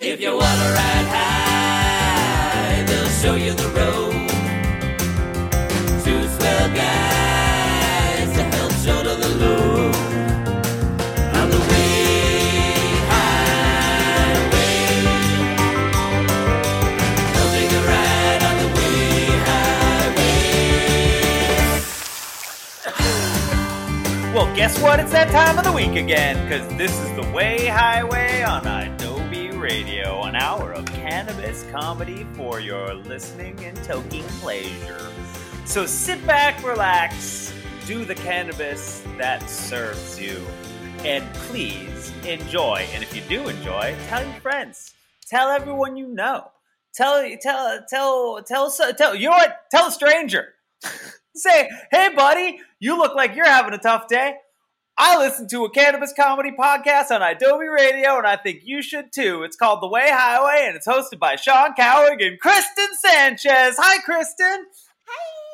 If you wanna ride high, they'll show you the road. Two swell guys to help shoulder the load. On the way highway. They'll take a ride on the way highway. Well, guess what? It's that time of the week again, because this is the Way Highway on Adobe Radio, an hour of cannabis comedy for your listening and toking pleasure. So sit back, relax, do the cannabis that serves you, and please enjoy. And if you do enjoy, tell your friends, tell everyone you know. Tell, tell, tell, tell, tell, tell you know what? Tell a stranger. Say, hey, buddy, you look like you're having a tough day. I listen to a cannabis comedy podcast on Adobe Radio, and I think you should too. It's called The Way Highway, and it's hosted by Sean Cowig and Kristen Sanchez. Hi, Kristen. Hi.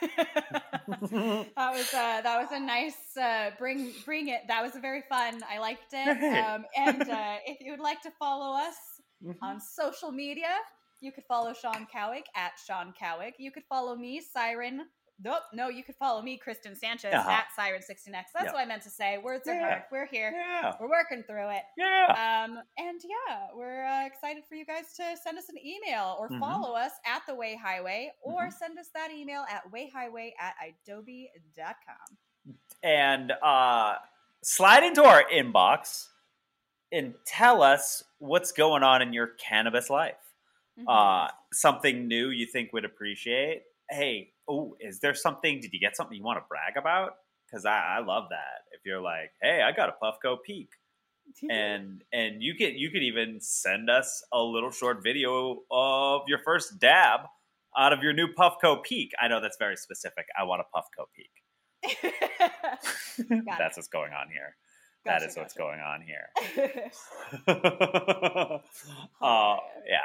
that was uh, that was a nice uh, bring bring it. That was very fun. I liked it. Um, and uh, if you would like to follow us on social media, you could follow Sean Cowig at Sean Cowig. You could follow me, Siren. Nope, no, you could follow me, Kristen Sanchez Uh-huh. at Siren69. That's Yeah. what I meant to say. Words are hard. We're here. Yeah, We're working through it. yeah. Um, and yeah, we're uh, excited for you guys to send us an email or Mhm. follow us at the Way Highway or Mhm. send us that email at wayhighway at adobe.com. And uh, slide into our inbox and tell us what's going on in your cannabis life. Mhm. uh, something new you think would appreciate. Hey, oh, is there something? Did you get something you want to brag about? Because I, I love that. If you're like, hey, I got a Puffco Peak, and and you could you could even send us a little short video of your first dab out of your new Puffco Peak. I know that's very specific. I want a Puffco Peak. That's what's going on here. Gotcha, that is what's going on here. it. uh, yeah,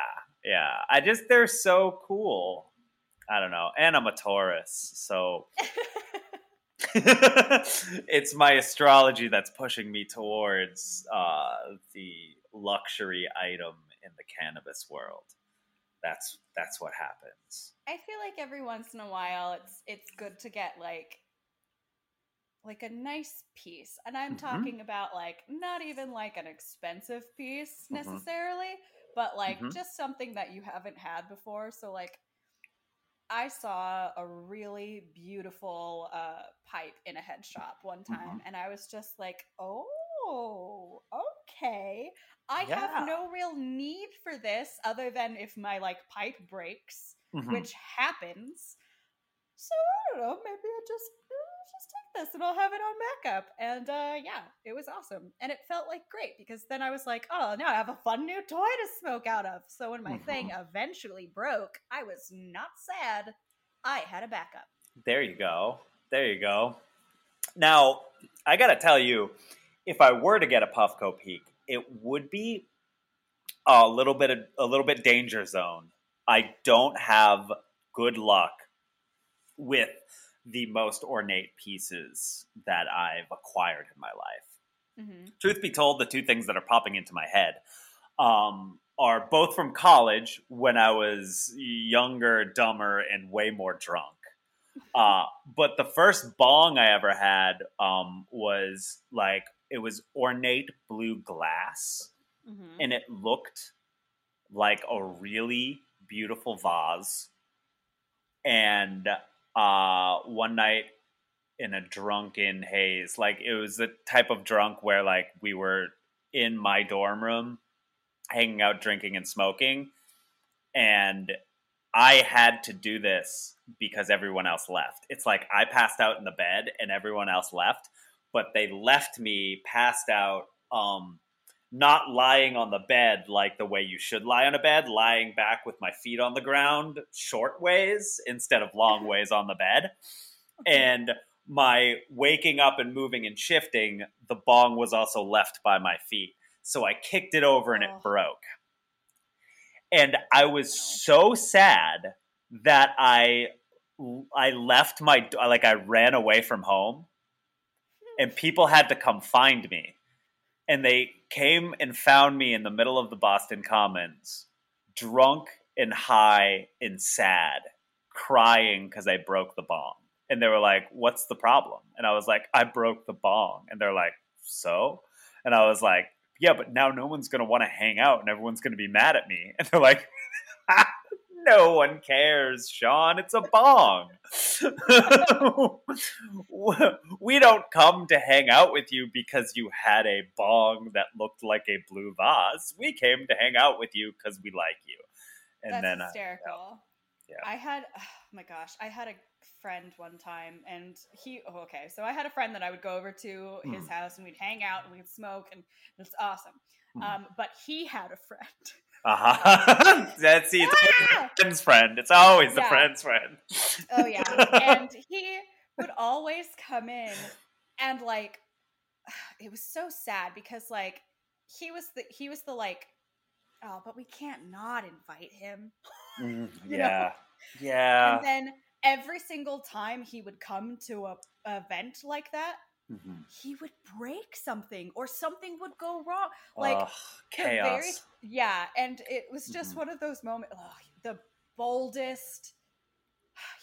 yeah. I just they're so cool. I don't know, and I'm a Taurus, so it's my astrology that's pushing me towards uh, the luxury item in the cannabis world. That's that's what happens. I feel like every once in a while it's it's good to get like like a nice piece. And I'm Mhm. talking about like not even like an expensive piece Mhm. necessarily, but like Mhm. just something that you haven't had before. So like I saw a really beautiful uh, pipe in a head shop one time, and I was just like, "Oh, okay. I Yeah. have no real need for this other than if my like pipe breaks, Mhm. which happens. So I don't know. Maybe I just uh, just take this and I'll have it on backup. And uh, yeah, it was awesome, and it felt like great because then I was like, oh, now I have a fun new toy to smoke out of. So when my thing eventually broke, I was not sad. I had a backup. There you go. There you go. Now, I got to tell you, if I were to get a Puffco Peak, it would be a little bit of, a little bit danger zone. I don't have good luck with the most ornate pieces that I've acquired in my life hmm truth be told, the two things that are popping into my head um, are both from college when I was younger, dumber, and way more drunk. Uh, but the first bong I ever had um, was like it was ornate blue glass, hmm and it looked like a really beautiful vase. And uh, one night in a drunken haze, like it was the type of drunk where like we were in my dorm room, hanging out, drinking, and smoking, and I had to do this because everyone else left. It's like I passed out in the bed and everyone else left, but they left me passed out, um, not lying on the bed like the way you should lie on a bed, lying back with my feet on the ground, short ways instead of long ways on the bed. And my waking up and moving and shifting, the bong was also left by my feet. So I kicked it over and it broke. And I was so sad that I I left my like I ran away from home and people had to come find me and they came and found me in the middle of the Boston Commons, drunk and high and sad, crying because I broke the bong. And they were like, What's the problem? And I was like, I broke the bong. And they're like, So? And I was like, Yeah, but now no one's going to want to hang out and everyone's going to be mad at me. And they're like, No one cares, Sean. It's a bong. we don't come to hang out with you because you had a bong that looked like a blue vase. We came to hang out with you because we like you. And That's then uh, hysterical. yeah. I had, oh my gosh, I had a friend one time, and he. Oh, okay, so I had a friend that I would go over to his Mhm. house, and we'd hang out, and we'd smoke, and it's awesome. Mhm. Um, but he had a friend. Uh-huh. That's see, it's Ah! the friend's friend. It's always the friend's friend. Oh yeah, and he would always come in, and like, it was so sad because like he was the he was the like, oh, but we can't not invite him. Mm, You know? yeah. Yeah. And then every single time he would come to a event like that, Mhm. he would break something or something would go wrong. Like chaos. very yeah, and it was just Mhm. one of those moments. Oh, the boldest.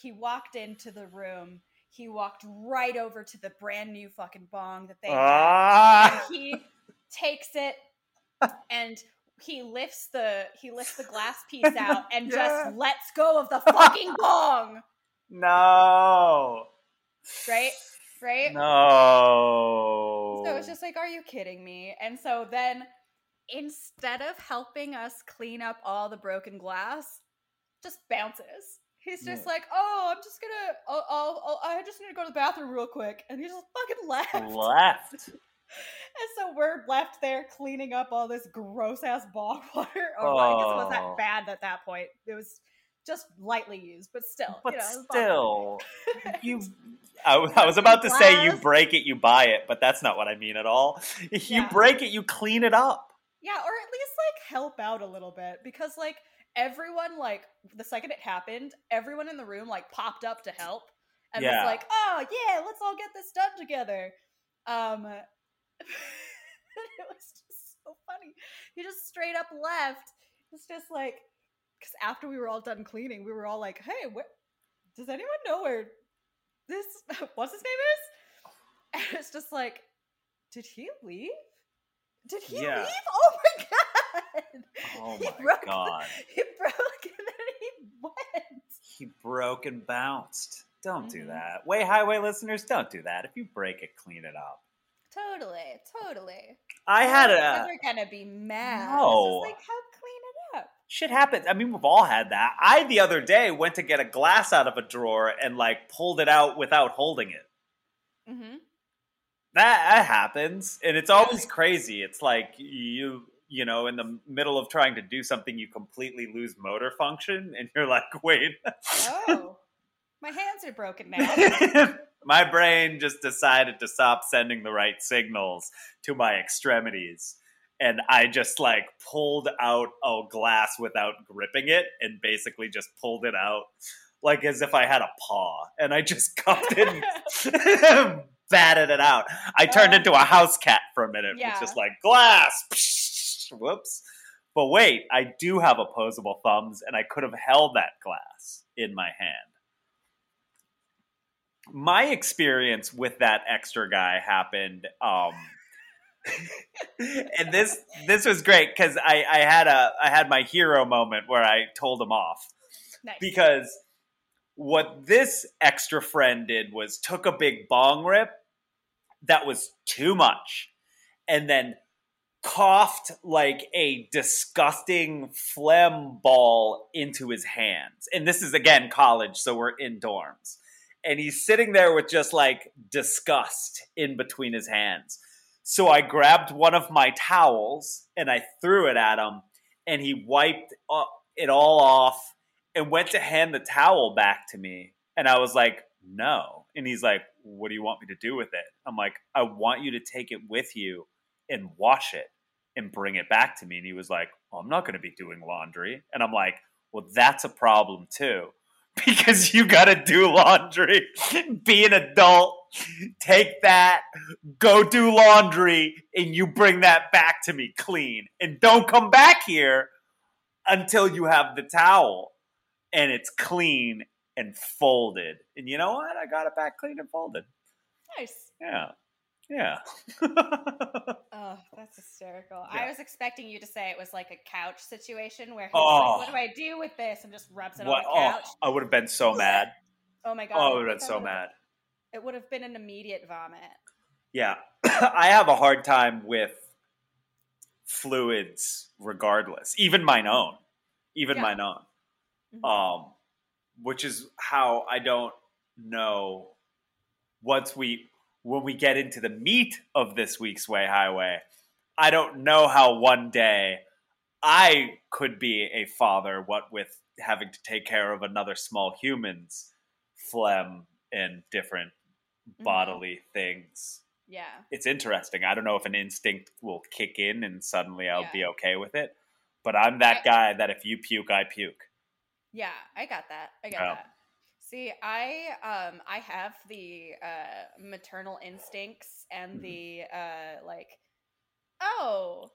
He walked into the room. He walked right over to the brand new fucking bong that they had. Ah! And he takes it and he lifts the he lifts the glass piece out and Yeah. just lets go of the fucking bong. No. Right? Right? No. So it's just like, are you kidding me? And so then instead of helping us clean up all the broken glass, just bounces. He's just Yeah. like, oh, I'm just gonna, I'll, I'll, I'll, I just need to go to the bathroom real quick. And he just fucking left. left. And so we're left there cleaning up all this gross ass bog water. Or well, I guess it was Oh. that bad at that point. It was just lightly used, but still. But you know, it was bog still, you. I was about to say you break it, you buy it, but that's not what I mean at all. If you Yeah. break it, you clean it up. Yeah, or at least like help out a little bit because like everyone like the second it happened, everyone in the room like popped up to help and Yeah. was like, "Oh yeah, let's all get this done together." Um, it was just so funny. He just straight up left. It's just like because after we were all done cleaning, we were all like, "Hey, where, does anyone know where this what's his name is?" And it's just like, did he leave? Did he Yeah. leave? Oh my god! Oh He my broke- god. He broke and then he went. He broke and bounced. Don't do Mhm. that. Way highway listeners, don't do that. If you break it, clean it up. Totally, totally. I had a are gonna be mad. No. like help it up. Shit happens. I mean, we've all had that. I the other day went to get a glass out of a drawer and like pulled it out without holding it. Mm-hmm. That, that happens, and it's always crazy. It's like you you know in the middle of trying to do something, you completely lose motor function, and you're like, wait. Oh, my hands are broken now. my brain just decided to stop sending the right signals to my extremities. And I just like pulled out a glass without gripping it and basically just pulled it out like as if I had a paw. And I just cupped it and batted it out. I turned into a house cat for a minute. Yeah. was just like glass. Whoops. But wait, I do have opposable thumbs and I could have held that glass in my hand my experience with that extra guy happened um and this this was great because I, I had a I had my hero moment where I told him off nice. because what this extra friend did was took a big bong rip that was too much and then coughed like a disgusting phlegm ball into his hands and this is again college so we're in dorms and he's sitting there with just like disgust in between his hands. So I grabbed one of my towels and I threw it at him, and he wiped uh, it all off and went to hand the towel back to me. And I was like, no. And he's like, what do you want me to do with it? I'm like, I want you to take it with you and wash it and bring it back to me. And he was like, well, I'm not going to be doing laundry. And I'm like, well, that's a problem too because you got to do laundry, be an adult, take that, go do laundry, and you bring that back to me clean. And don't come back here until you have the towel and it's clean and folded. And you know what? I got it back clean and folded. Nice. Yeah. Yeah. Oh, that's hysterical. Yeah. I was expecting you to say it was like a couch situation where he's Oh. like, "What do I do with this?" and just rubs it what? on the Oh, couch. I would have been so mad. Oh my god! Oh, I would have been so mad. It would have been an immediate vomit. Yeah. I have a hard time with fluids regardless, even mine own. Even Yeah. mine own. Mhm. Um which is how I don't know once we when we get into the meat of this week's way highway, I don't know how one day I could be a father, what with having to take care of another small human's phlegm and different Mhm. bodily things Yeah. it's interesting. I don't know if an instinct will kick in and suddenly I'll Yeah. be okay with it. But I'm that I- guy that if you puke, I puke. Yeah, I got that. I got Yeah. that. See, I um I have the uh maternal instincts and Mhm. the uh like oh,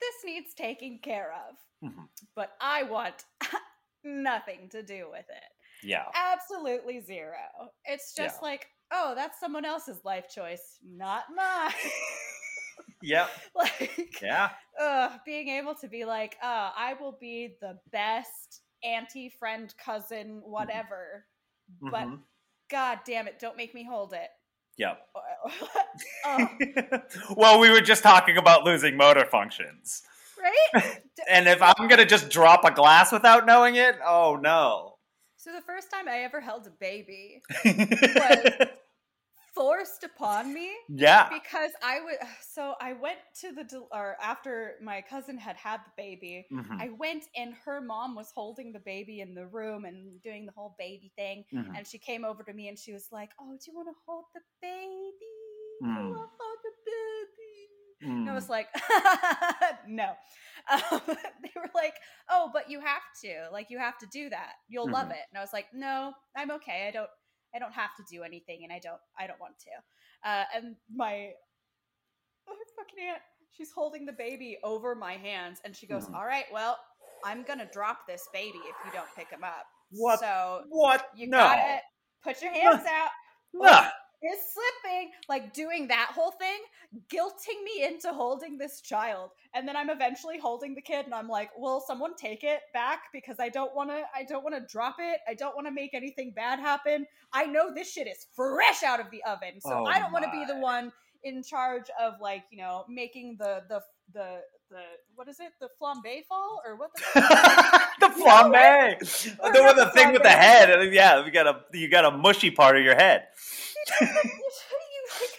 this needs taking care of. Mhm. But I want nothing to do with it. Yeah. Absolutely zero. It's just Yeah. like, oh, that's someone else's life choice, not mine. Yep. like Yeah. ugh, being able to be like, uh, I will be the best auntie, friend, cousin, whatever. But Mhm. god damn it, don't make me hold it. Yep. oh, well, we were just talking about losing motor functions. right? And if I'm going to just drop a glass without knowing it, oh no. So the first time I ever held a baby yeah. forced upon me Yeah. because I was so I went to the del- or after my cousin had had the baby Mhm. I went and her mom was holding the baby in the room and doing the whole baby thing Mhm. and she came over to me and she was like oh do you want to hold the baby Mm. you want to hold the baby and I Mm. was like no um, they were like oh but you have to like you have to do that you'll love Mhm. it and I was like no I'm okay I don't I don't have to do anything and I don't I don't want to uh, and my fucking aunt she's holding the baby over my hands and she goes Mhm. "All right well I'm gonna drop this baby if you don't pick him up What? so What? you no. gotta put your hands out No. It's slipping like doing that whole thing guilting me into holding this child. And then i'm eventually holding the kid and i'm like will someone take it back? Because i don't want to i don't want to drop it. I don't want to make anything bad happen. I know this shit is fresh out of the oven so Oh i don't want to be the one in charge of like you know making the the the the what is it? The flambe fall or what the the flambe, Or the, the the thing with the head. Uh, yeah, you got a you got a mushy part of your head. You like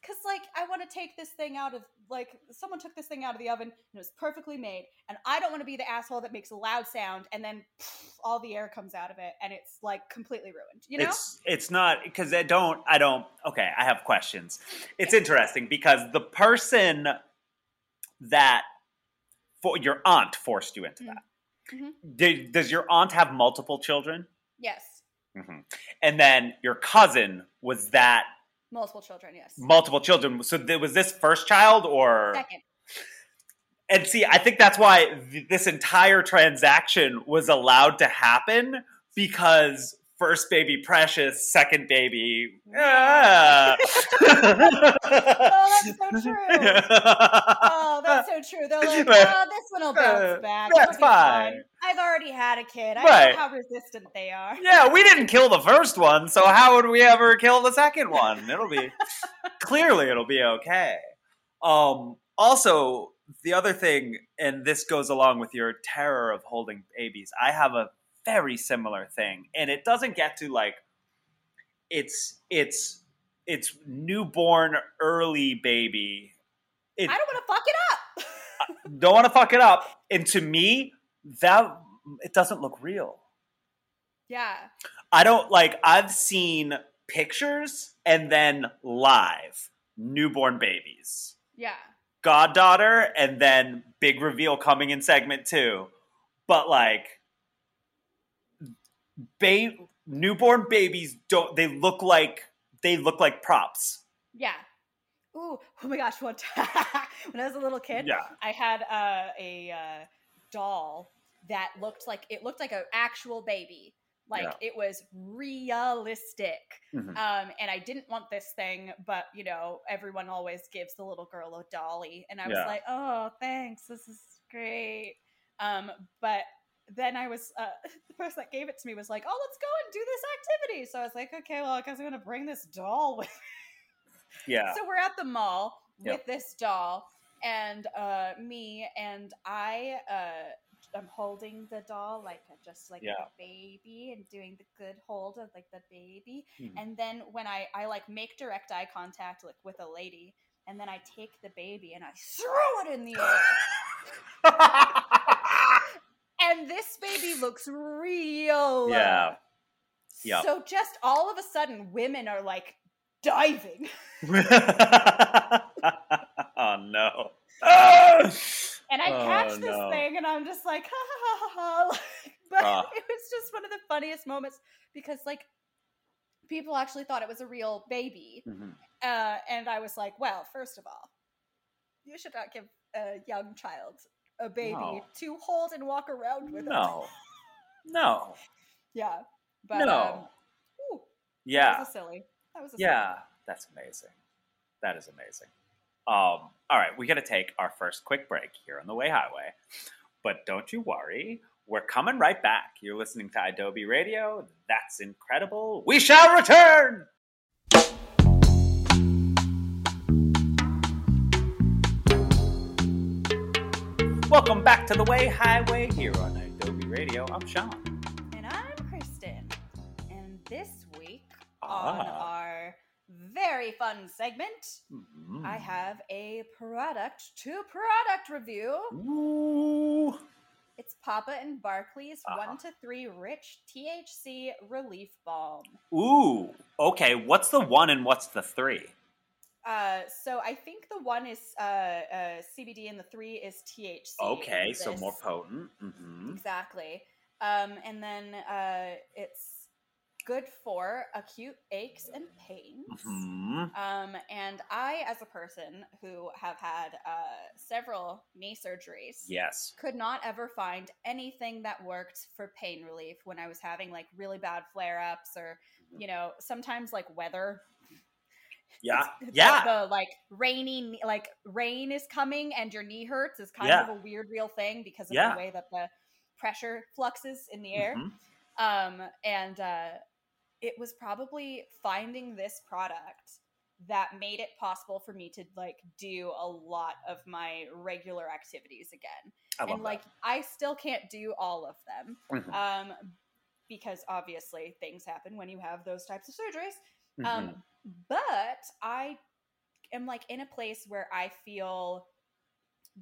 because like i want to take this thing out of like someone took this thing out of the oven and it was perfectly made and i don't want to be the asshole that makes a loud sound and then all the air comes out of it and it's like completely ruined you know It's it's not because I don't I don't. Okay, I have questions. It's interesting because the person that for your aunt forced you into Mhm. that. Mhm. Did, does your aunt have multiple children? yes hmm And then your cousin was that multiple children yes multiple children. So th- was this first child or? second And see, I think that's why th- this entire transaction was allowed to happen because first baby precious, second baby. ah. oh that's so true oh that's so true they're like oh this one will bounce back That's fine. fine. i've already had a kid i Right. know how resistant they are yeah, we didn't kill the first one, so how would we ever kill the second one? It'll be clearly it'll be okay. Um, also, the other thing, and this goes along with your terror of holding babies, I have a very similar thing, and it doesn't get to like it's it's it's newborn early baby. It, i don't want to fuck it up don't want to fuck it up, and to me that it doesn't look real. yeah I don't like I've seen pictures and then live newborn babies. yeah Goddaughter and then big reveal coming in segment 2. But like ba- newborn babies don't they look like they look like props. Yeah. Ooh, oh my gosh! Time when I was a little kid, Yeah. I had uh, a uh, doll that looked like it looked like an actual baby. Like Yeah. it was realistic. Mhm. Um, and I didn't want this thing, but you know, everyone always gives the little girl a dolly, and I was Yeah. like, "Oh, thanks, this is great." Um, but then I was uh, the person that gave it to me was like, "Oh, let's go and do this activity." So I was like, "Okay, well, I guess I'm gonna bring this doll with." Yeah. So we're at the mall Yep. with this doll, and uh, me and I. Uh, I'm holding the doll like just like Yeah. a baby and doing the good hold of like the baby. Mhm. And then when I I like make direct eye contact like with a lady, and then I take the baby and I throw it in the air, and this baby looks real. Yeah. Yep. So just all of a sudden, women are like diving. oh no. And I Oh, catch this no. thing, and I'm just like, ha ha ha ha but Ah. it was just one of the funniest moments because, like, people actually thought it was a real baby. Mhm. Uh, and I was like, well, first of all, you should not give a young child a baby No. to hold and walk around with. No. No. Yeah. But, No. um, ooh, that Yeah. was a silly. That was a Yeah. That's amazing. That is amazing. Um, all right, we got to take our first quick break here on the Way Highway. But don't you worry, we're coming right back. You're listening to Adobe Radio. That's incredible. We shall return. Welcome back to the Way Highway here on Adobe Radio. I'm Sean. And I'm Kristen. And this week on Ah. our very fun segment, Mhm. I have a product to product review. Ooh. It's Papa and Barkley's Uh-huh. 1 to 3 rich THC relief balm. Ooh. Okay, what's the one and what's the three? Uh, so I think the one is uh, uh, CBD and the three is THC. Okay, so more potent. hmm Exactly. Um, and then uh, it's good for acute aches and pains. hmm Um, and I, as a person who have had uh, several knee surgeries, Yes. could not ever find anything that worked for pain relief when I was having like really bad flare ups or, you know, sometimes like weather. Yeah. the- Yeah. The, like rainy, like rain is coming and your knee hurts is kind Yeah. of a weird, real thing because of Yeah. the way that the pressure fluxes in the air. Mhm. Um, and uh, it was probably finding this product that made it possible for me to like do a lot of my regular activities again. And like I still can't do all of them. that. Mhm. Um, because obviously things happen when you have those types of surgeries. Mhm. Um, but I am like in a place where I feel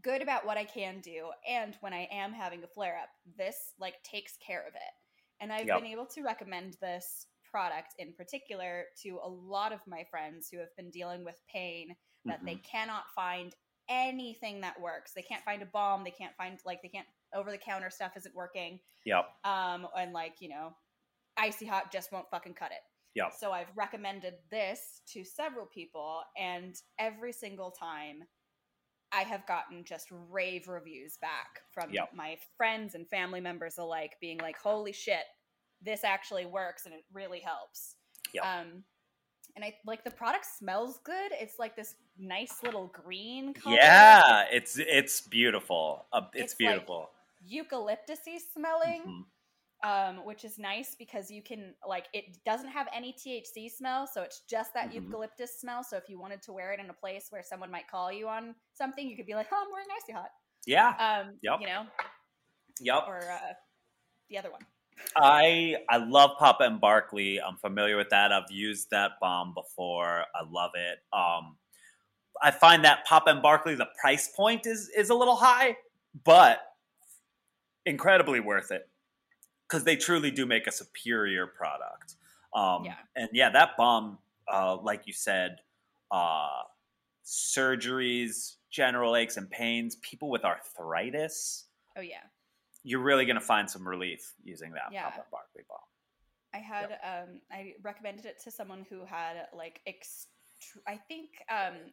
good about what I can do. And when I am having a flare up, this like takes care of it. And I've Yep. been able to recommend this product in particular to a lot of my friends who have been dealing with pain that they Mhm. cannot find anything that works. They can't find a balm. They can't find like they can't over the counter stuff isn't working. Yep. Um, and like you know, icy hot just won't fucking cut it. Yep. So I've recommended this to several people, and every single time I have gotten just rave reviews back from Yep. my friends and family members alike, being like, "Holy shit, this actually works, and it really helps." Yep. Um, and I like the product smells good. It's like this nice little green color. Yeah, it's it's beautiful. Uh, it's, It's like- beautiful. eucalyptusy smelling. Mhm. Um, which is nice because you can like it doesn't have any THC smell, so it's just that Mhm. eucalyptus smell. So if you wanted to wear it in a place where someone might call you on something, you could be like, "Oh, I'm wearing icy hot," Yeah. um, Yep. you know, Yep. or uh, the other one. I I love Papa and Barkley. I'm familiar with that. I've used that balm before. I love it. Um, I find that Papa and Barkley the price point is is a little high, but incredibly worth it because they truly do make a superior product. Um, Yeah. And yeah, that balm, uh, like you said, uh, surgeries, general aches and pains, people with arthritis Oh yeah, you're really going to find some relief using that Yeah. Papa Barkley balm. I had um I recommended it to someone who had like ext- I think um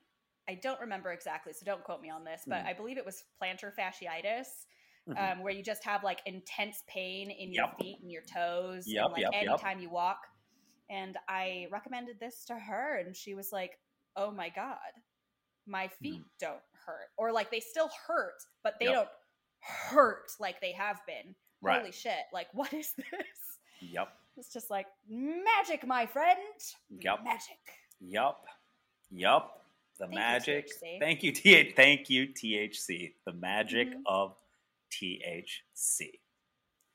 I don't remember exactly, so don't quote me on this, but Mhm. I believe it was plantar fasciitis, Mhm. um, where you just have like intense pain in your feet and your toes, Yep, and like yep, yep. anytime you walk. And I recommended this to her, and she was like, "Oh my god, my feet don't hurt, or like they still hurt, but they Yep. don't hurt like they have been. Right. Holy shit! Like, what is this?" Yep. It's just like magic, my friend. Yep. Magic. Yup. Yup. The Thank magic. THC. Thank you, T. Thank you, THC. The magic Mhm. of THC.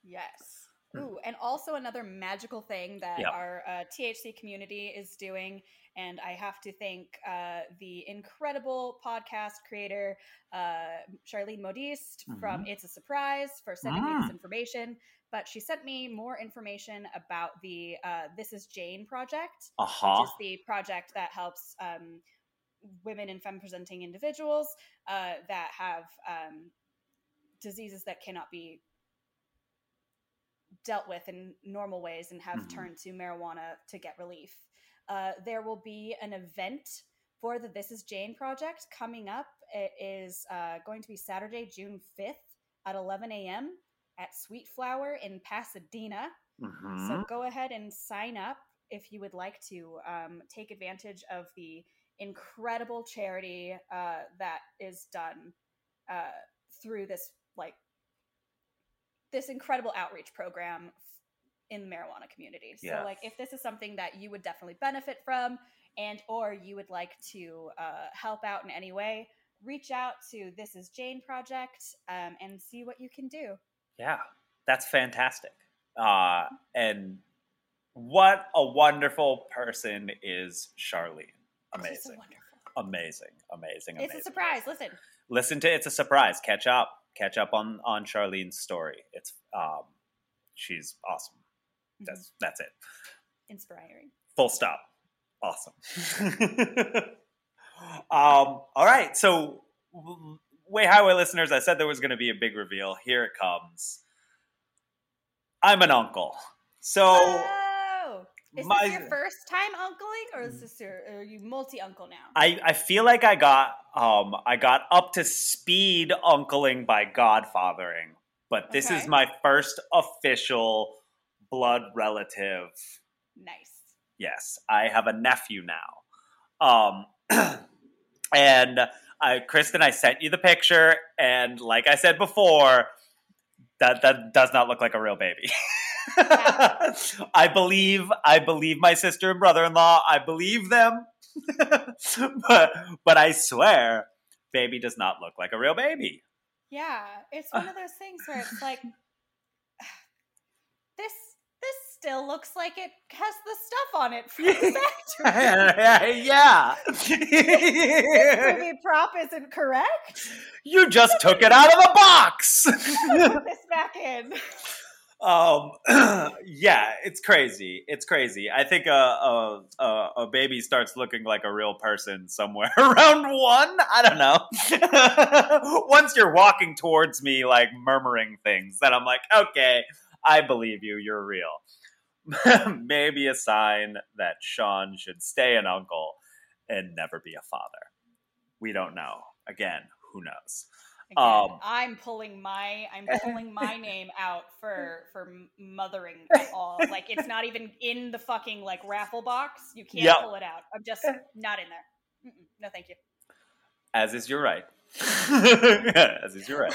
Yes. Hmm. Ooh, and also another magical thing that Yeah. our uh, THC community is doing, and I have to thank uh, the incredible podcast creator uh, Charlene Modiste from It's a Surprise for sending me this Mm-hmm. Mm. information. But she sent me more information about the uh, This Is Jane project, Uh which is the project that helps um, women and femme presenting individuals uh, that have um, diseases that cannot be dealt with in normal ways and have Mhm. turned to marijuana to get relief. Uh, there will be an event for the This Is Jane project coming up. It is uh, going to be Saturday, June 5th at 11 a.m. at Sweet Flower in Pasadena. Mhm. So go ahead and sign up if you would like to um, take advantage of the incredible charity uh, that is done uh, through this this incredible outreach program in the marijuana community. So Yeah. like if this is something that you would definitely benefit from and or you would like to uh, help out in any way, reach out to This Is Jane Project um, and see what you can do. Yeah, that's fantastic. Uh, and what a wonderful person is Charlene. It's just so Amazing. wonderful. Amazing. Amazing. It's a surprise. Listen, Listen to It's a Surprise. Catch up. Catch up on on Charlene's story. It's um she's awesome. Mhm. That's that's it. inspiring. Full stop. Awesome. um, all right. So, Way Highway listeners, I said there was going to be a big reveal. Here it comes. I'm an uncle. So, is my- this your first time uncling, or is this your are you multi uncle now? I, I feel like I got um I got up to speed uncling by godfathering, but this is my first official blood relative nice. Yes, I have a nephew now. Um, and I, Kristen, I sent you the picture, and like I said before, that that does not look like a real baby. I believe, I believe my sister and brother-in-law. I believe them, but but I swear, baby does not look like a real baby. Yeah, it's one of those things where it's like this. This still looks like it has the stuff on it from the factory. yeah. Movie prop isn't correct. You just took it out of the box. Put this back in. um, yeah, it's crazy. It's crazy. I think a, a a a baby starts looking like a real person somewhere around one. I don't know. Once you're walking towards me, like murmuring things, then I'm like, okay, I believe you. You're real. Maybe a sign that Sean should stay an uncle and never be a father. We don't know. Again, who knows? Again, Um, I'm pulling my I'm pulling my name out for for mothering all. Like it's not even in the fucking like raffle box. You can't Yep. pull it out. I'm just not in there. Mm-mm. No, thank you. As is your right. As is your right.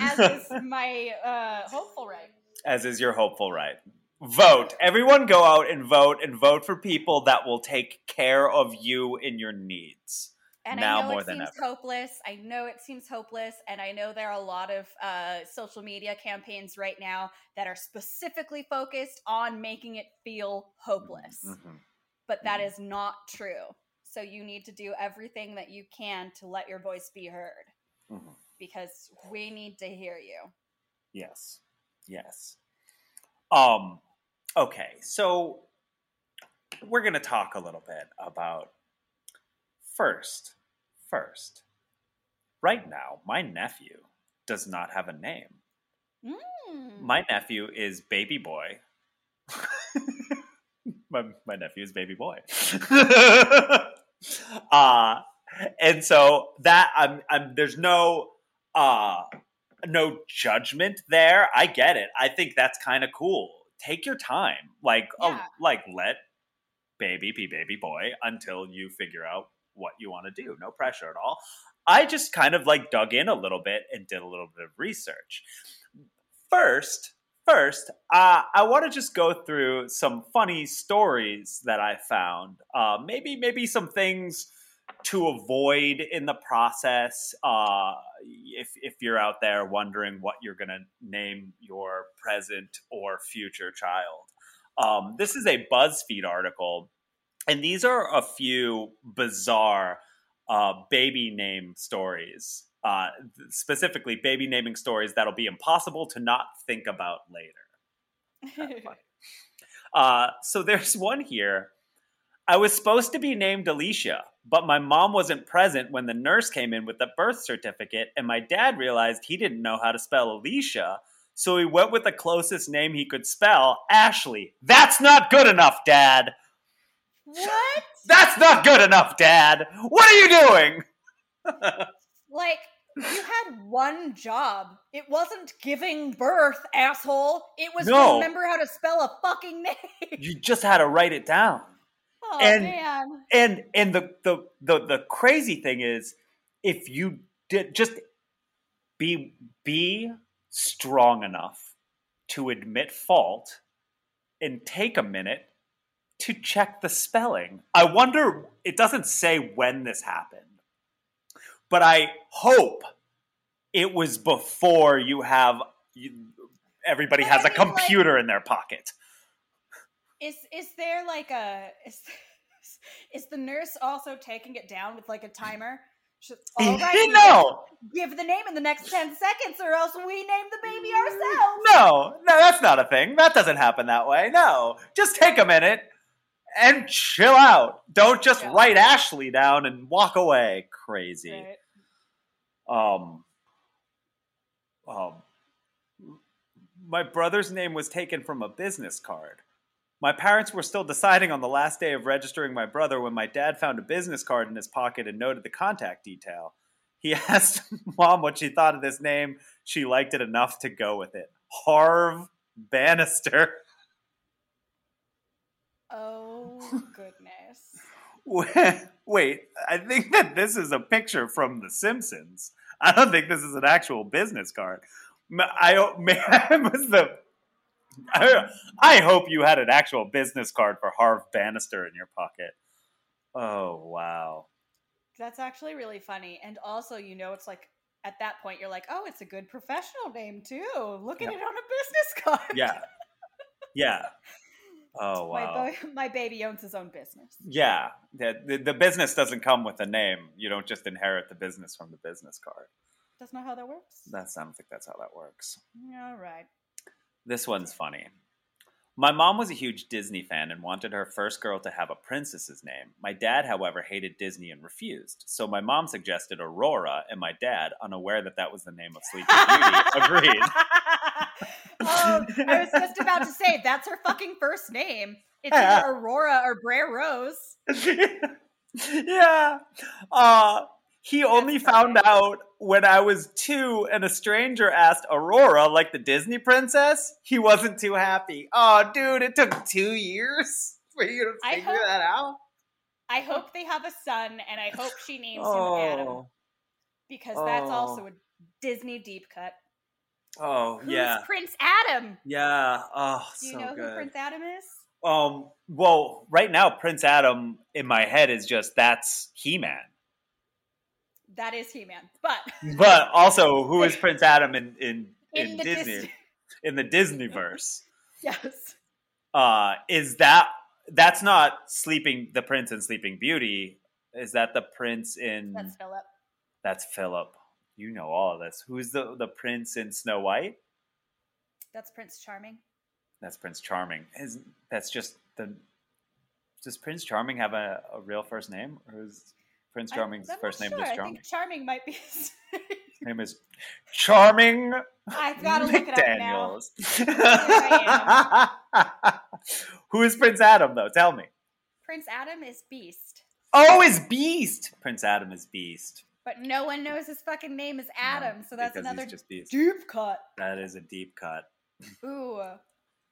As is my uh, hopeful right. As is your hopeful right. Vote. Everyone go out and vote and vote for people that will take care of you and your needs. And Now I know more it than seems ever. hopeless. I know it seems hopeless, and I know there are a lot of uh, social media campaigns right now that are specifically focused on making it feel hopeless. Mhm. but that is not true. So you need to do everything that you can to let your voice be heard Mhm. because we need to hear you. Yes. Yes. Um okay, so we're going to talk a little bit about first first. Right now, my nephew does not have a name. Mm. My nephew is baby boy. my my nephew's baby boy. uh and so that I'm I'm there's no uh no judgment there. I get it. I think that's kind of cool. Take your time. Like oh, like let baby be baby boy until you figure out what you want to do. No pressure at all. I just kind of like dug in a little bit and did a little bit of research. First, first, uh, I want to just go through some funny stories that I found. Uh, maybe, maybe some things to avoid in the process. Uh, if if you're out there wondering what you're going to name your present or future child, um, this is a BuzzFeed article, and these are a few bizarre uh, baby name stories. Uh, specifically, baby naming stories that'll be impossible to not think about later. Uh, so there's one here. I was supposed to be named Alicia, but my mom wasn't present when the nurse came in with the birth certificate, and my dad realized he didn't know how to spell Alicia, so he went with the closest name he could spell, Ashley. That's not good enough, Dad. what? That's not good enough, Dad. What are you doing? Like, you had one job. It wasn't giving birth, asshole. It was No. remember how to spell a fucking name. You just had to write it down. Oh And- man. and and the the the, the crazy thing is if you did just be be strong enough to admit fault and take a minute to check the spelling i wonder it doesn't say when this happened but i hope it was before you have you, everybody But has I a mean, like- computer in their pocket Is is there like a is is the nurse also taking it down with like a timer? She's, All right, no give the name in the next ten seconds, or else we name the baby ourselves. No, no, that's not a thing. That doesn't happen that way. No, just take a minute and chill out. Don't just Yeah. write Ashley down and walk away. Crazy. Right. Um, um, my brother's name was taken from a business card. My parents were still deciding on the last day of registering my brother when my dad found a business card in his pocket and noted the contact detail. He asked mom what she thought of this name. She liked it enough to go with it. Harv Bannister. Oh goodness. Wait, I think that this is a picture from The Simpsons. I don't think this is an actual business card. I may was the. I, I hope you had an actual business card for Harv Bannister in your pocket. Oh wow! That's actually really funny. And also, you know, it's like at that point you're like, oh, it's a good professional name too. Look at Yeah. it on a business card. Yeah, yeah. Oh My, wow! bo- my baby owns his own business. Yeah, the, the the business doesn't come with a name. You don't just inherit the business from the business card. Doesn't how that works. That's I don't think that's how that works. All right. This one's funny. My mom was a huge Disney fan and wanted her first girl to have a princess's name. My dad, however, hated Disney and refused. So my mom suggested Aurora, and my dad, unaware that that was the name of Sleeping Beauty, agreed. oh, I was just about to say that's her fucking first name. It's either Aurora or Briar Rose. yeah. Uh, he only found out when I was two and a stranger asked Aurora, like the Disney princess. He wasn't too happy. Oh, dude, it took two years for you to I figure hope- that out. I hope they have a son, and I hope she names him Adam Oh, because that's Oh. also a Disney deep cut. oh, Who's yeah, Prince Adam? yeah. Oh, Do you so know good. who Prince Adam is? Um, well, right now, Prince Adam in my head is just that's He Man. That is He Man. But But also, who is Prince Adam in in, in, in Disney Dis- in the Disney verse? yes. Uh, is that that's not Sleeping the Prince in Sleeping Beauty? Is that the Prince in That's Philip. that's Philip? You know all of this. Who's the the Prince in Snow White? That's Prince Charming. That's Prince Charming. Is that's just the? Does Prince Charming have a, a real first name, or is Prince Charming's I'm first name sure. just I Charming? think Charming might be. his name. His name is Charming I've got to look it up now. Who is Prince Adam though? Tell me. Prince Adam is Beast, Oh, is Beast. Prince Adam is Beast. but no one knows his fucking name is Adam, No, so that's another he's just Beast. deep cut. That is a deep cut. Ooh.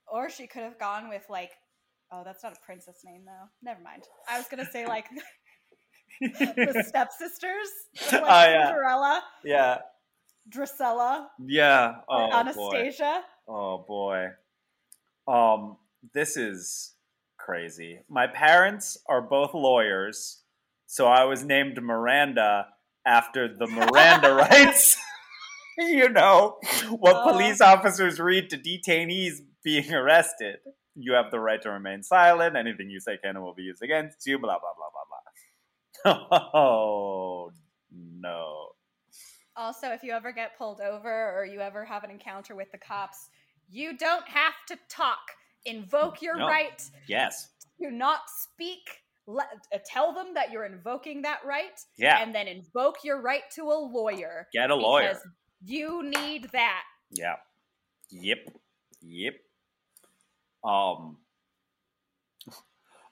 Or she could have gone with like oh, that's not a princess name though. Never mind. I was gonna say like the stepsisters. Like Oh, yeah. Cinderella, yeah, Drusilla, yeah. Oh or boy. Anastasia. Oh boy. Um, this is crazy. My parents are both lawyers, so I was named Miranda after the Miranda rights. you know, what Oh. police officers read to detainees being arrested. You have the right to remain silent. Anything you say can and will be used against you. Blah blah blah blah blah. Oh no. Also, if you ever get pulled over or you ever have an encounter with the cops, you don't have to talk. Invoke your No. right Yes. to not speak. Let, uh, tell them that you're invoking that right, Yeah. and then invoke your right to a lawyer. Get a lawyer. You need that. Yeah. Yep. Yep. Um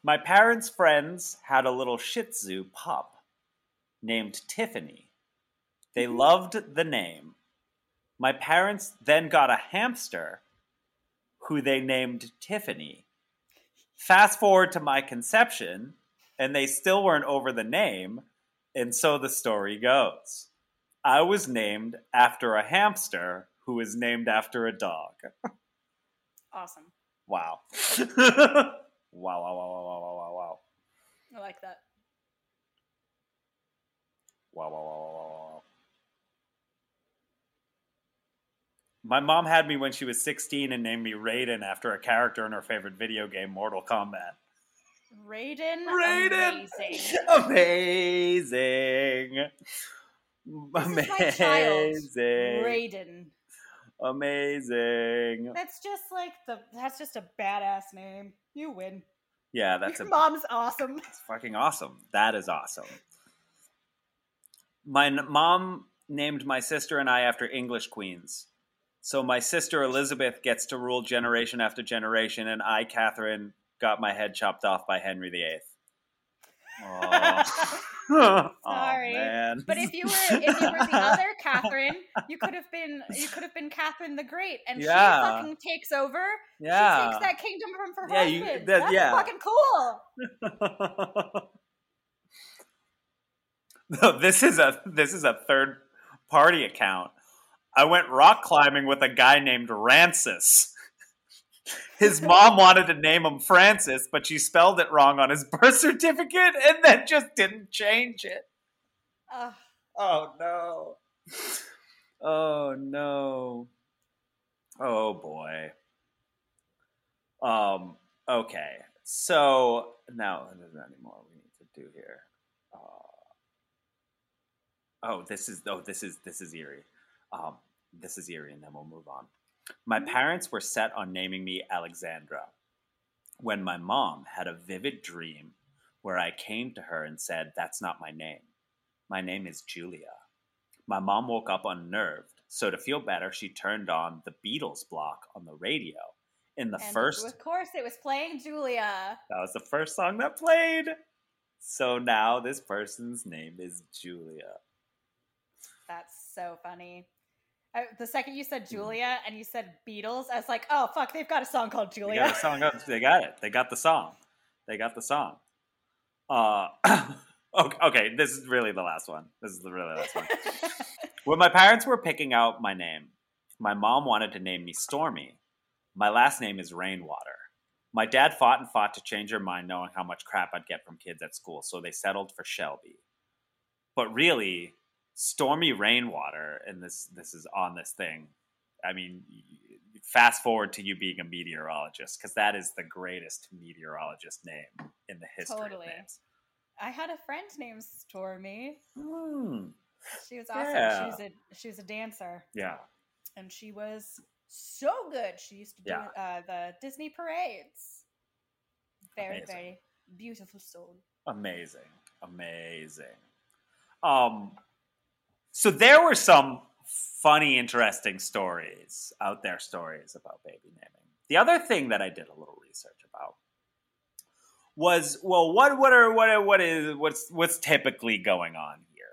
My parents' friends had a little Shih Tzu pup named Tiffany. They mm-hmm. loved the name. My parents then got a hamster who they named Tiffany. Fast forward to my conception, and they still weren't over the name, and so the story goes. I was named after a hamster who was named after a dog. Awesome. Wow. wow, wow, wow, wow, wow, wow, wow. I like that. Wow, wow, wow, wow, wow, wow. My mom had me when she was 16 and named me Raiden after a character in her favorite video game, Mortal Kombat. Raiden, Raiden! amazing. Amazing. This is my child, Amazing. Raiden. Amazing. That's just like the. That's just a badass name. You win. Yeah, that's a mom's awesome. It's fucking awesome. That is awesome. My mom named my sister and I after English queens. So my sister Elizabeth gets to rule generation after generation, and I, Catherine, got my head chopped off by Henry VIII. Oh, Sorry. man. But if you were if you were the other Catherine, you could have been you could have been Catherine the Great, and Yeah. she fucking takes over. yeah. She takes that kingdom from her Yeah, you- husband. that- That's yeah. fucking cool. no, this is a this is a third party account. I went rock climbing with a guy named Rancis. His mom wanted to name him Francis, but she spelled it wrong on his birth certificate and then just didn't change it. Ugh. Oh no. Oh no. Oh boy. Um okay. So now there's not any more we need to do here. Uh, oh, this is oh this is this is eerie. Um this is eerie and then we'll move on. My mm-hmm. parents were set on naming me Alexandra when my mom had a vivid dream where I came to her and said, That's not my name. My name is Julia. My mom woke up unnerved, so to feel better, she turned on the Beatles block on the radio. In the And first, of course, it was playing Julia. that was the first song that played. So now this person's name is Julia. That's so funny. I, the second you said Julia and you said Beatles, I was like, oh fuck, they've got a song called They Julia. got a song. They got it. They got the song. They got the song. Uh, okay, okay, this is really the last one. This is the really last one. When my parents were picking out my name, my mom wanted to name me Stormy. My last name is Rainwater. My dad fought and fought to change her mind, knowing how much crap I'd get from kids at school, so they settled for Shelby. But really, Stormy Rainwater, and this this is on this thing. I mean, fast forward to you being a meteorologist, because that is the greatest meteorologist name in the history Totally. of names. I had a friend named Stormy. Hmm. She was awesome. Yeah. She was a she was a dancer, Yeah. and she was so good. She used to do Yeah. uh, the Disney parades. Very Amazing. very beautiful soul. Amazing. Amazing. Um so there were some funny, interesting stories, out there stories about baby naming. The other thing that I did a little research about was well, what what are what are, what is what's what's typically going on here?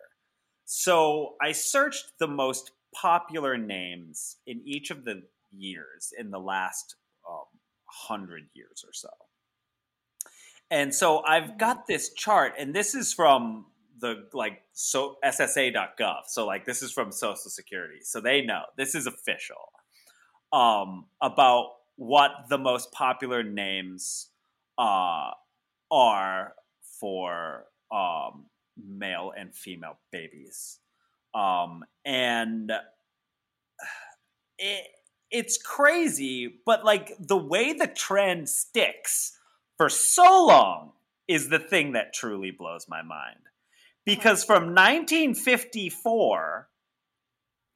So I searched the most popular names in each of the years in the last um, hundred years or so. And so I've got this chart, and this is from the like so SSA.gov. So like this is from Social Security, so they know this is official um, about what the most popular names uh, are for um, male and female babies, um, and it it's crazy, but like the way the trend sticks for so long is the thing that truly blows my mind. Because from 1954,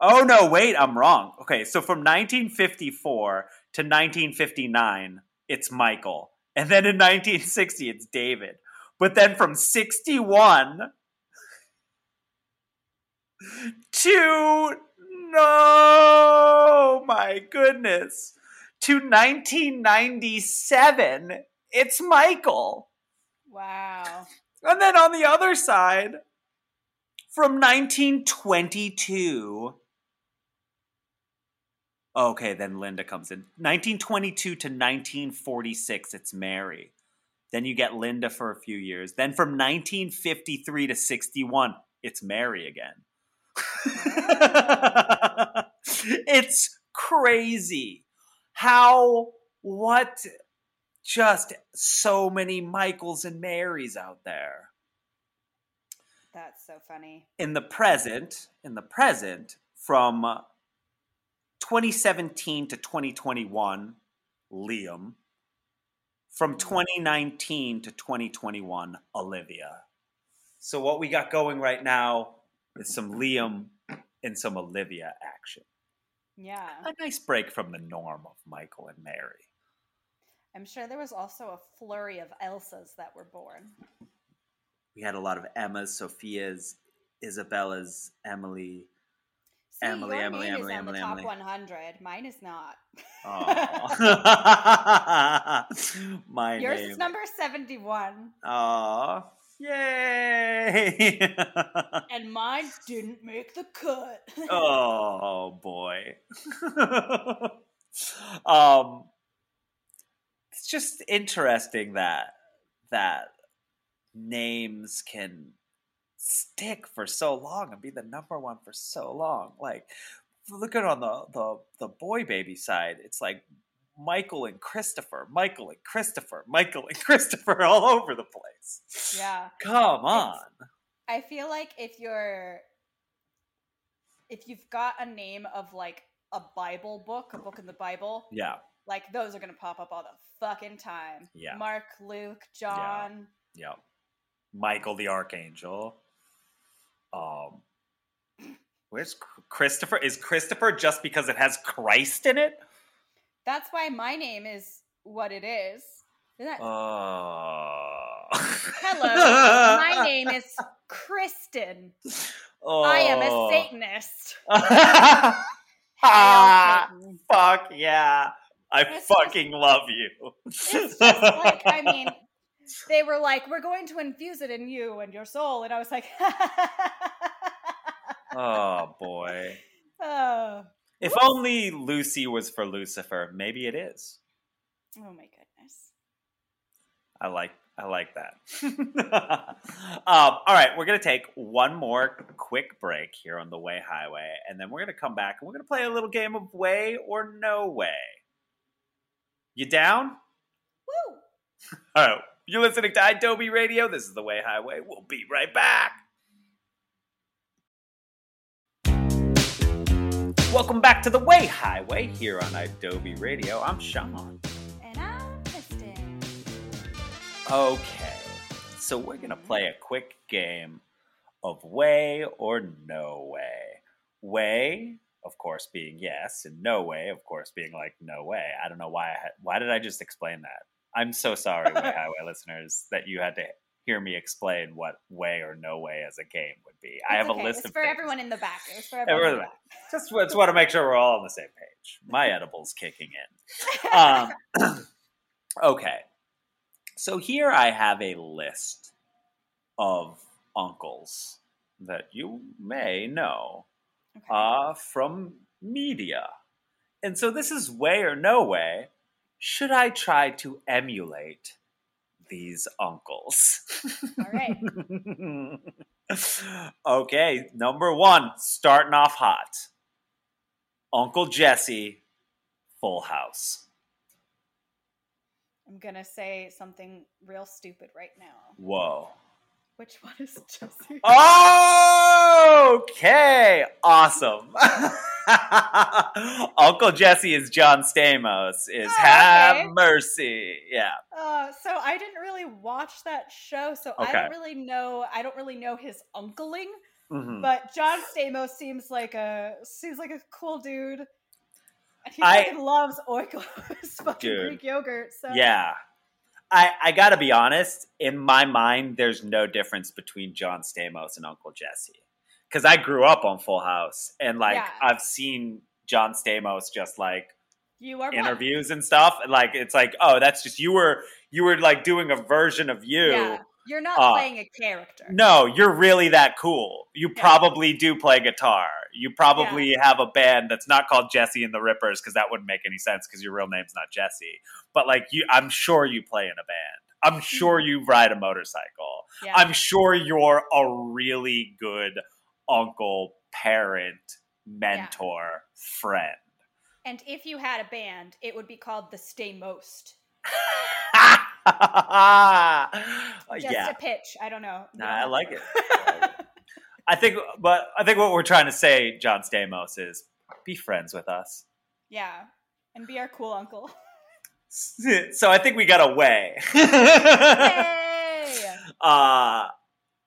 oh no, wait, I'm wrong. Okay, so from 1954 to 1959, it's Michael. And then in 1960, it's David. But then from 61 to no, my goodness, to 1997, it's Michael. Wow. And then on the other side, from 1922. Okay, then Linda comes in. 1922 to 1946, it's Mary. Then you get Linda for a few years. Then from 1953 to 61, it's Mary again. it's crazy how, what, just so many Michaels and Marys out there. That's so funny. In the present, in the present, from uh, 2017 to 2021, Liam. From mm-hmm. 2019 to 2021, Olivia. So what we got going right now is some Liam and some Olivia action. Yeah. A nice break from the norm of Michael and Mary. I'm sure there was also a flurry of Elsas that were born. We had a lot of Emmas, Sophia's, Isabella's, Emily. See, Emily, your Emily, name Emily, is on Emily, the top Emily. 100. Mine is not. Aw. My Yours name. is number 71, Aw. Yay. and mine didn't make the cut. oh boy. um just interesting that that names can stick for so long and be the number one for so long. Like look at on the the the boy baby side, it's like Michael and Christopher, Michael and Christopher, Michael and Christopher all over the place. yeah. Come on. I feel like if you're if you've got a name of like a Bible book, a book in the Bible, Yeah. Like those are gonna pop up all the fucking time. Yeah. Mark, Luke, John. Yeah. Michael the Archangel. Um Where's Christopher? Is Christopher just because it has Christ in it? That's why my name is what it is. Isn't that Oh. Hello, my name is Kristen. I am a Oh. Satanist. ah, Satan. fuck yeah. I It's just- fucking love you. It's just like, I mean, they were like, we're going to infuse it in you and your soul. And I was like, oh boy. oh, If only Lucy was for Lucifer, maybe it is. oh my goodness. I like I like that. um, all right, we're gonna take one more quick break here on the Way Highway, and then we're gonna come back and we're gonna play a little game of Way or No Way. You down? Woo! All right, you're listening to Adobe Radio. This is the Way Highway. We'll be right back. Welcome back to the Way Highway here on Adobe Radio. I'm Sean. And I'm Kristen. Okay, so we're gonna play a quick game of way or no way. Way, of course, being yes, and no way, of course, being like no way. I don't know why. I had, why did I just explain that? I'm so sorry, way highway listeners, that you had to hear me explain what way or no way as a game would be. I have okay. a list It's of for things. everyone in the back. It's for everyone in the back. Just, just want to make sure we're all on the same page. My edible's kicking in. Um, okay. So here I have a list of uncles that you may know Okay. uh, from media. And so this is way or no way. Should I try to emulate these uncles? All right. okay, number one, starting off hot. Uncle Jesse, Full House. I'm gonna say something real stupid right now. Whoa. Which one is Jesse? Oh Okay, awesome. Uncle Jesse is John Stamos. Is Oh, have okay. mercy. Yeah. Uh, so I didn't really watch that show, so I don't really know. I don't really know his uncling, Mhm. but John Stamos seems like a seems like a cool dude, and he I- fucking loves Oikos fucking Dude. Greek yogurt. So Yeah. I, I gotta be honest, in my mind, there's no difference between John Stamos and Uncle Jesse. Because I grew up on Full House and like Yeah. I've seen John Stamos just like you are one. interviews and stuff. And like it's like, oh, that's just you were you were like doing a version of you. Yeah, you're not Uh, playing a character. No, you're really that cool. You Yeah. probably do play guitar. You probably have a band that's not called Jesse and the Rippers because that wouldn't make any sense because your real name's not Jesse. But like you, I'm sure you play in a band. I'm sure you ride a motorcycle. Mm-hmm. Yeah. I'm sure you're a really good uncle, parent, mentor, friend. and if you had a band, it would be called the Stay Most. Just yeah, a pitch. I don't know. Nah, I like it. I think, but I think what we're trying to say, John Stamos, is be friends with us. yeah, and be our cool uncle. So I think we got away. Yay! uh,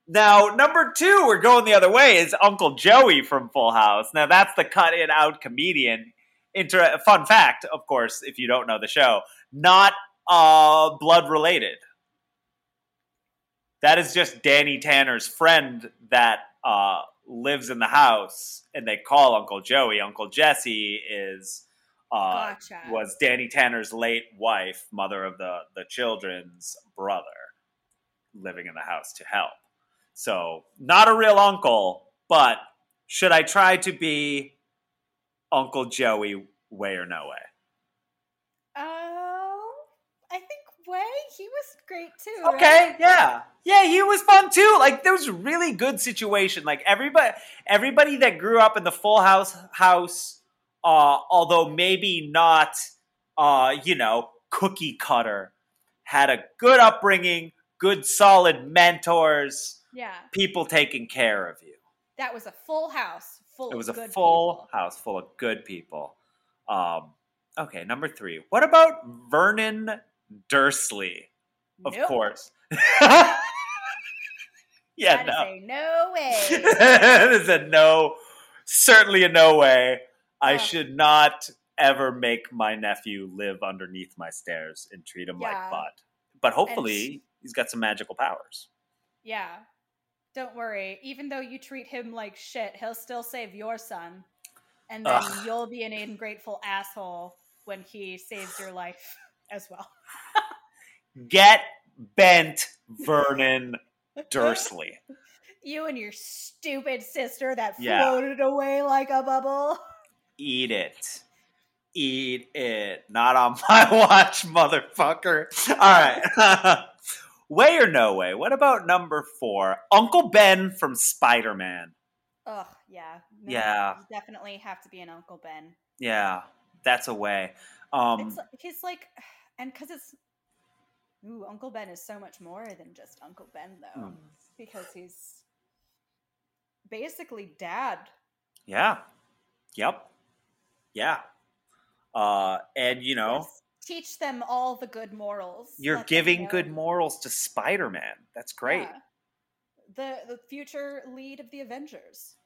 now, number two, we're going the other way, is Uncle Joey from Full House. Now, that's the cut it out comedian. Inter- fun fact, of course, if you don't know the show, not uh, blood related. That is just Danny Tanner's friend that uh, lives in the house, and they call Uncle Joey. Uncle Jesse is uh, Gotcha. was Danny Tanner's late wife, mother of the the children's brother, living in the house to help. So not a real uncle, but should I try to be Uncle Joey way or no way? Oh, I think Way he was great too. Okay, right? yeah. Yeah, he was fun too. Like there was a really good situation. Like everybody everybody that grew up in the full house house, uh, although maybe not uh, you know, cookie cutter, had a good upbringing, good solid mentors, Yeah, people taking care of you. that was a full house full. It was of a full people. house full of good people. Um, okay, number three. What about Vernon Dursley? Of Nope. course. yeah, no. no way. is a no, certainly a no way. I should not ever make my nephew live underneath my stairs and treat him Yeah. like butt. But hopefully, he's got some magical powers. yeah, don't worry. Even though you treat him like shit, he'll still save your son, and then Ugh. you'll be an ungrateful asshole when he saves your life as well. Get bent, Vernon Dursley. You and your stupid sister that Yeah. floated away like a bubble. Eat it. Eat it. Not on my watch, motherfucker. All right. way or no way? What about number four? Uncle Ben from Spider Man. Ugh, yeah. No, Yeah. you definitely have to be an Uncle Ben. Yeah, that's a way. Um, it's he's like, and because it's, ooh, Uncle Ben is so much more than just Uncle Ben though, Hmm. because he's basically dad. yeah. Yep. Yeah. Uh, and you know, teach them all the good morals. you're let giving good morals to Spider Man. That's great. Yeah. The the future lead of the Avengers.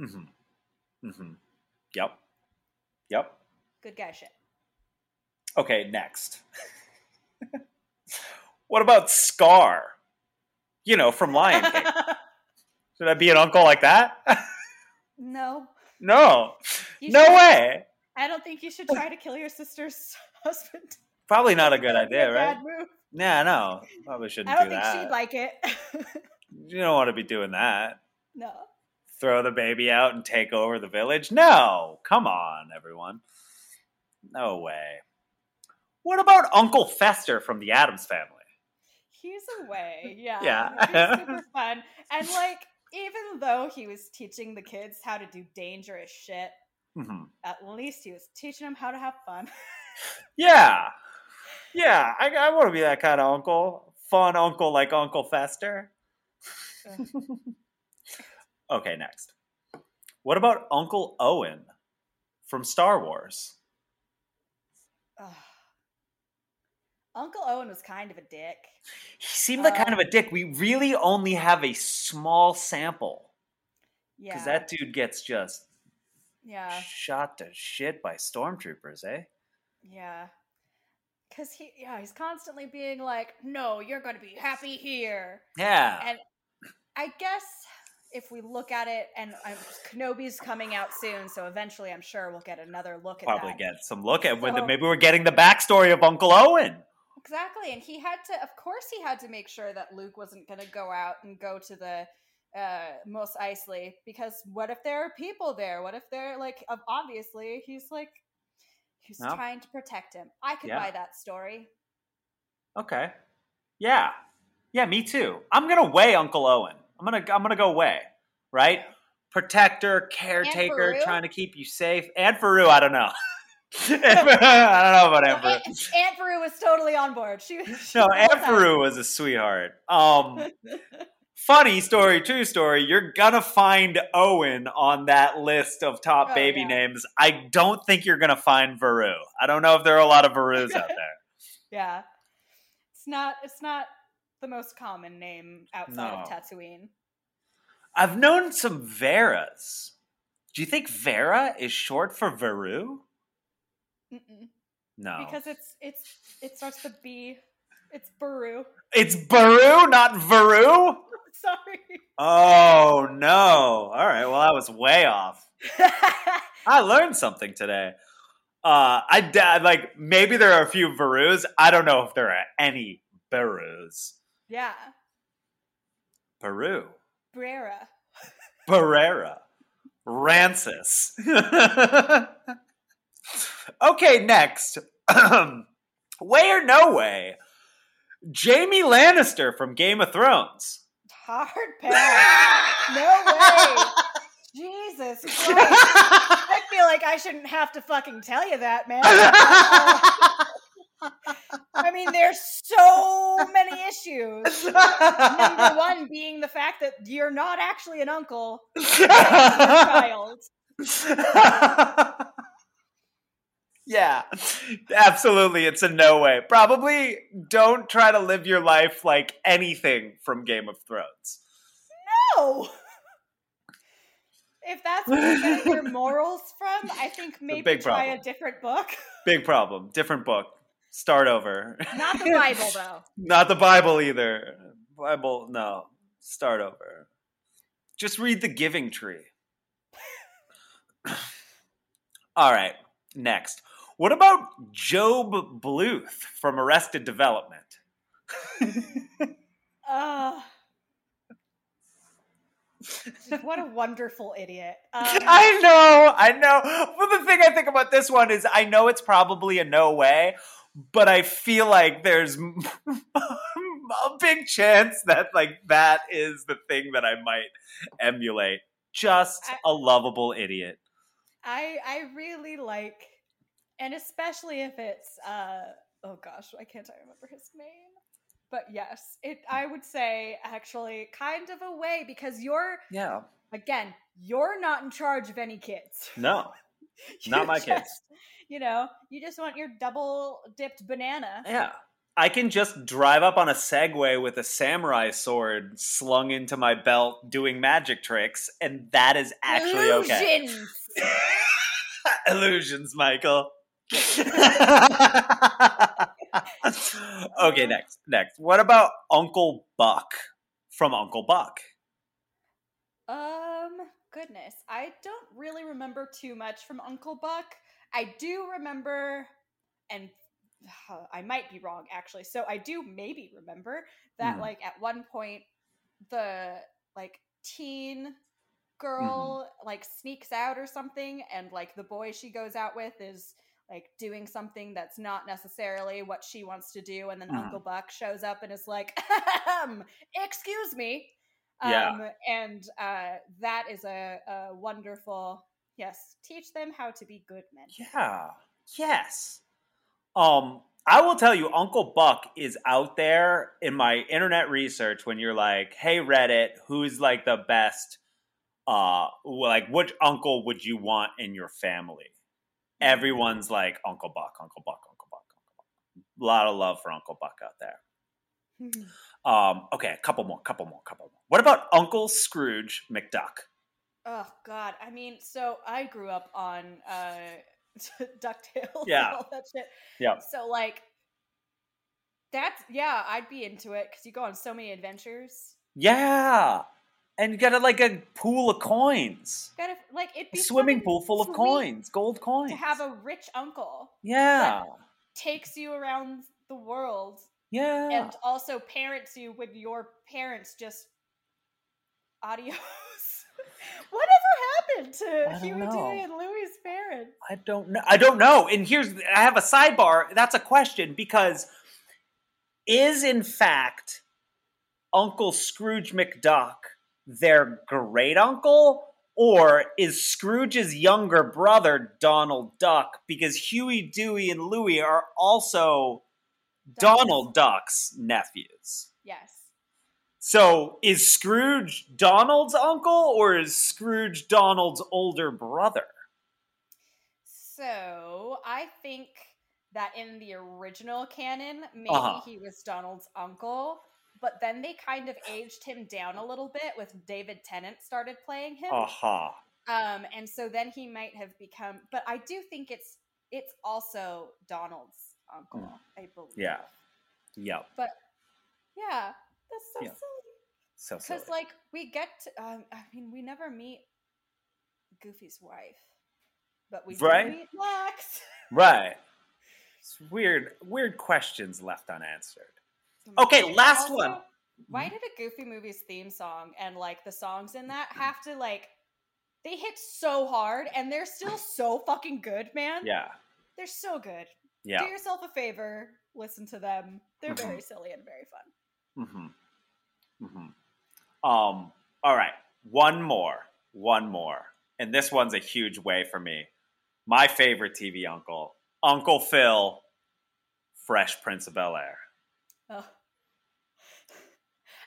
Mm-hmm. Mm-hmm. Yep. Yep. Good guy shit. Okay, next. what about Scar? You know, from Lion King. Should I be an uncle like that? no. no. You No should- way. I don't think you should try to kill your sister's husband. Probably not a good idea, a right? bad move. Yeah, no. Probably shouldn't I don't do think that. she'd like it. you don't want to be doing that. no. Throw the baby out and take over the village? No. Come on, everyone. No way. What about Uncle Fester from the Addams family? He's away. Yeah. Yeah. Super fun. And like, even though he was teaching the kids how to do dangerous shit, hmm at least he was teaching them how to have fun. Yeah. Yeah, I, I want to be that kind of uncle. Fun uncle like Uncle Fester. okay, next. What about Uncle Owen from Star Wars? Uncle Owen was kind of a dick. He seemed like kind Um, of a dick. We really only have a small sample Yeah. because that dude gets just yeah. shot to shit by stormtroopers, eh? Yeah. Cause he yeah, he's constantly being like, No, you're gonna be happy here. Yeah. And I guess if we look at it and um, Kenobi's coming out soon, so eventually I'm sure we'll get another look at Probably that. get some look at when the, So- maybe we're getting the backstory of Uncle Owen. Exactly. And he had to of course he had to make sure that Luke wasn't gonna go out and go to the uh Mos Eisley because what if there are people there? What if they're like obviously he's like he's No. trying to protect him. I could Yeah. buy that story. Okay. Yeah. Yeah, me too. I'm gonna weigh Uncle Owen. I'm gonna I'm gonna go weigh. Right? Protector, caretaker, trying to keep you safe. And Faru, I don't know. I don't know about Aunt Farouk. Aunt, Aunt Beru was totally on board. She, she No, Aunt Faru was a sweetheart. Um funny story, true story. You're gonna find Owen on that list of top Oh, baby yeah. names. I don't think you're gonna find Varu. I don't know if there are a lot of Varus out there. Yeah, it's not. It's not the most common name outside of No. Tatooine. I've known some Veras. Do you think Vera is short for Varu? Mm-mm. No. Because it's it's it starts with B. It's Beru. it's Baru, not Varu? Sorry. Oh no. All right, well that was way off. I learned something today. Uh I like maybe there are a few Varus. I don't know if there are any Barus. yeah, Peru. Brera. Barrera. Rancis. okay, next. way or no way? Jaime Lannister from Game of Thrones. Hard pass. No way. Jesus Christ. I feel like I shouldn't have to fucking tell you that, man. I mean, there's so many issues. Number one being the fact that you're not actually an uncle, you're child. yeah, absolutely. It's a no way. Probably don't try to live your life like anything from Game of Thrones. No. If that's where you're getting your morals from, I think maybe big try problem. a different book. Big problem. Different book. Start over. Not the Bible, though. Not the Bible either. Bible, no. Start over. Just read The Giving Tree. All right, next. What about Gob Bluth from Arrested Development? Uh, what a wonderful idiot. Um, I know, I know. Well, the thing I think about this one is I know it's probably a no way, but I feel like there's a big chance that like that is the thing that I might emulate. Just I- a lovable idiot. I I really like, and especially if it's uh oh gosh, why can't I remember his name? But yes, it I would say actually kind of a way because you're Yeah. again you're not in charge of any kids. No. Not my kids. You know, you just want your double dipped banana. Yeah. I can just drive up on a Segway with a samurai sword slung into my belt doing magic tricks, and that is actually okay. Illusions! Illusions, Michael. okay, next. Next. What about Uncle Buck from Uncle Buck? Um, goodness, I don't really remember too much from Uncle Buck. I do remember, and I might be wrong actually. So I do maybe remember that Hmm. like at one point the like teen girl like sneaks out or something and like the boy she goes out with is like doing something that's not necessarily what she wants to do and then Mhm. Uncle Buck shows up and is like excuse me Yeah. um and uh that is a, a wonderful yes teach them how to be good men Yeah. Yes. Um, I will tell you, Uncle Buck is out there in my internet research when you're like, hey Reddit, who's like the best uh like which uncle would you want in your family? Everyone's like Uncle Buck, Uncle Buck, Uncle Buck, Uncle Buck. A lot of love for Uncle Buck out there. Um, okay, a couple more, couple more, couple more. What about Uncle Scrooge McDuck? Oh God! I mean, so I grew up on uh, Ducktales Yeah. and all that shit. Yeah. So like, that's yeah, I'd be into it because you go on so many adventures. Yeah. And you got a, like a pool of coins. Gotta like it'd A swimming pool full of coins, gold coins. to have a rich uncle yeah, takes you around the world yeah. and also parents you with your parents just adios. Whatever happened to Huey. Dewey, and Louie's parents? I don't know. I don't know. And here's I have a sidebar. That's a question because is in fact Uncle Scrooge McDuck their great uncle? Or is Scrooge's younger brother Donald Duck? Because Huey, Dewey, and Louie are also Ducks. Donald Duck's nephews. Yes. So is Scrooge Donald's uncle or is Scrooge Donald's older brother? So I think that in the original canon, maybe Uh-huh. he was Donald's uncle, but then they kind of aged him down a little bit with David Tennant started playing him. Aha. Um, and so then he might have become. But I do think it's it's also Donald's uncle. Mm. I believe. Yeah. Yep. But yeah. That's so Yeah. silly. So silly. Because like we get, to, um, I mean, we never meet Goofy's wife, but we Right. meet Max. Right. It's weird weird questions left unanswered. Okay, last one. Why did a Goofy Movies theme song and like the songs in that have to like they hit so hard and they're still so fucking good, man? Yeah. They're so good. Yeah. Do yourself a favor, listen to them. They're Mhm. very silly and very fun. Mm-hmm. Mm-hmm. Um, all right. One more. One more. And this one's a huge way for me. My favorite TV uncle, Uncle Phil, Fresh Prince of Bel Air. Oh.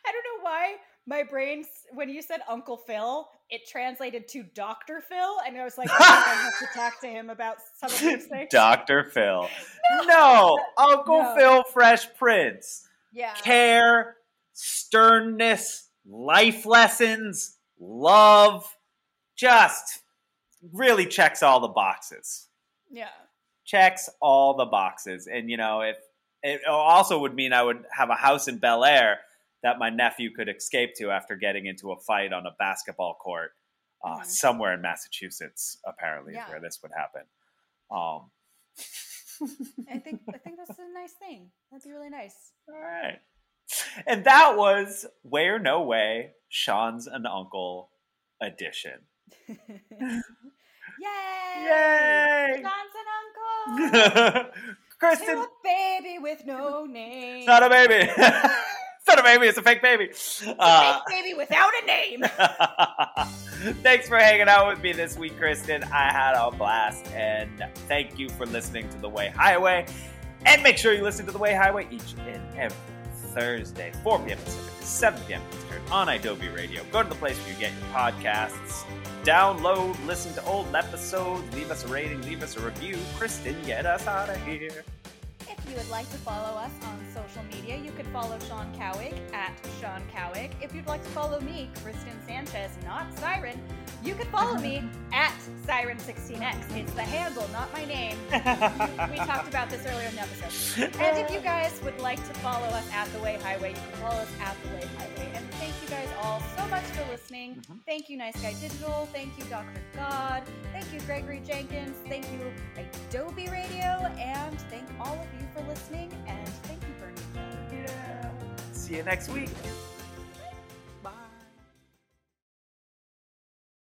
I don't know why my brain, when you said Uncle Phil, it translated to Dr. Phil, and I was like, I I have to talk to him about some of these things. Dr. Phil. No, Uncle No. Phil, Fresh Prince. Yeah. Care, sternness, life lessons, love. Just really checks all the boxes. Yeah. Checks all the boxes. And, you know, if it also would mean I would have a house in Bel Air that my nephew could escape to after getting into a fight on a basketball court uh, Mhm. somewhere in Massachusetts, apparently, Yeah. where this would happen. Um, I think I think that's a nice thing. That'd be really nice. All right. And that was Way or No Way, Sean's an Uncle edition. Yay! Yay! John's an uncle Kristen, to a baby with no name. it's not a baby. It's not a baby, it's a fake baby. It's a Uh, fake baby without a name. Thanks for hanging out with me this week, Kristen. I had a blast, and thank you for listening to The Way Highway. And make sure you listen to The Way Highway each and every Thursday, 4 p.m. Pacific, 7 p.m. Eastern on Adobe Radio. Go to the place where you get your podcasts. Download, listen to old episodes, leave us a rating, leave us a review. Kristen, get us out of here. If you would like to follow us on social media, you could follow Sean Cowick at Sean Cowick. If you'd like to follow me, Kristen Sanchez, not Siren, you can follow me at Siren16X. It's the handle, not my name. we talked about this earlier in the episode. And if you guys would like to follow us at The Way Highway, you can follow us at The Way Highway. And thank you guys all so much for listening. Mhm. Thank you, Nice Guy Digital. Thank you, Dr. God. Thank you, Gregory Jenkins. Thank you, Adobe Radio. And thank all of you for listening. And thank you, Bernie. Yeah. See you next week.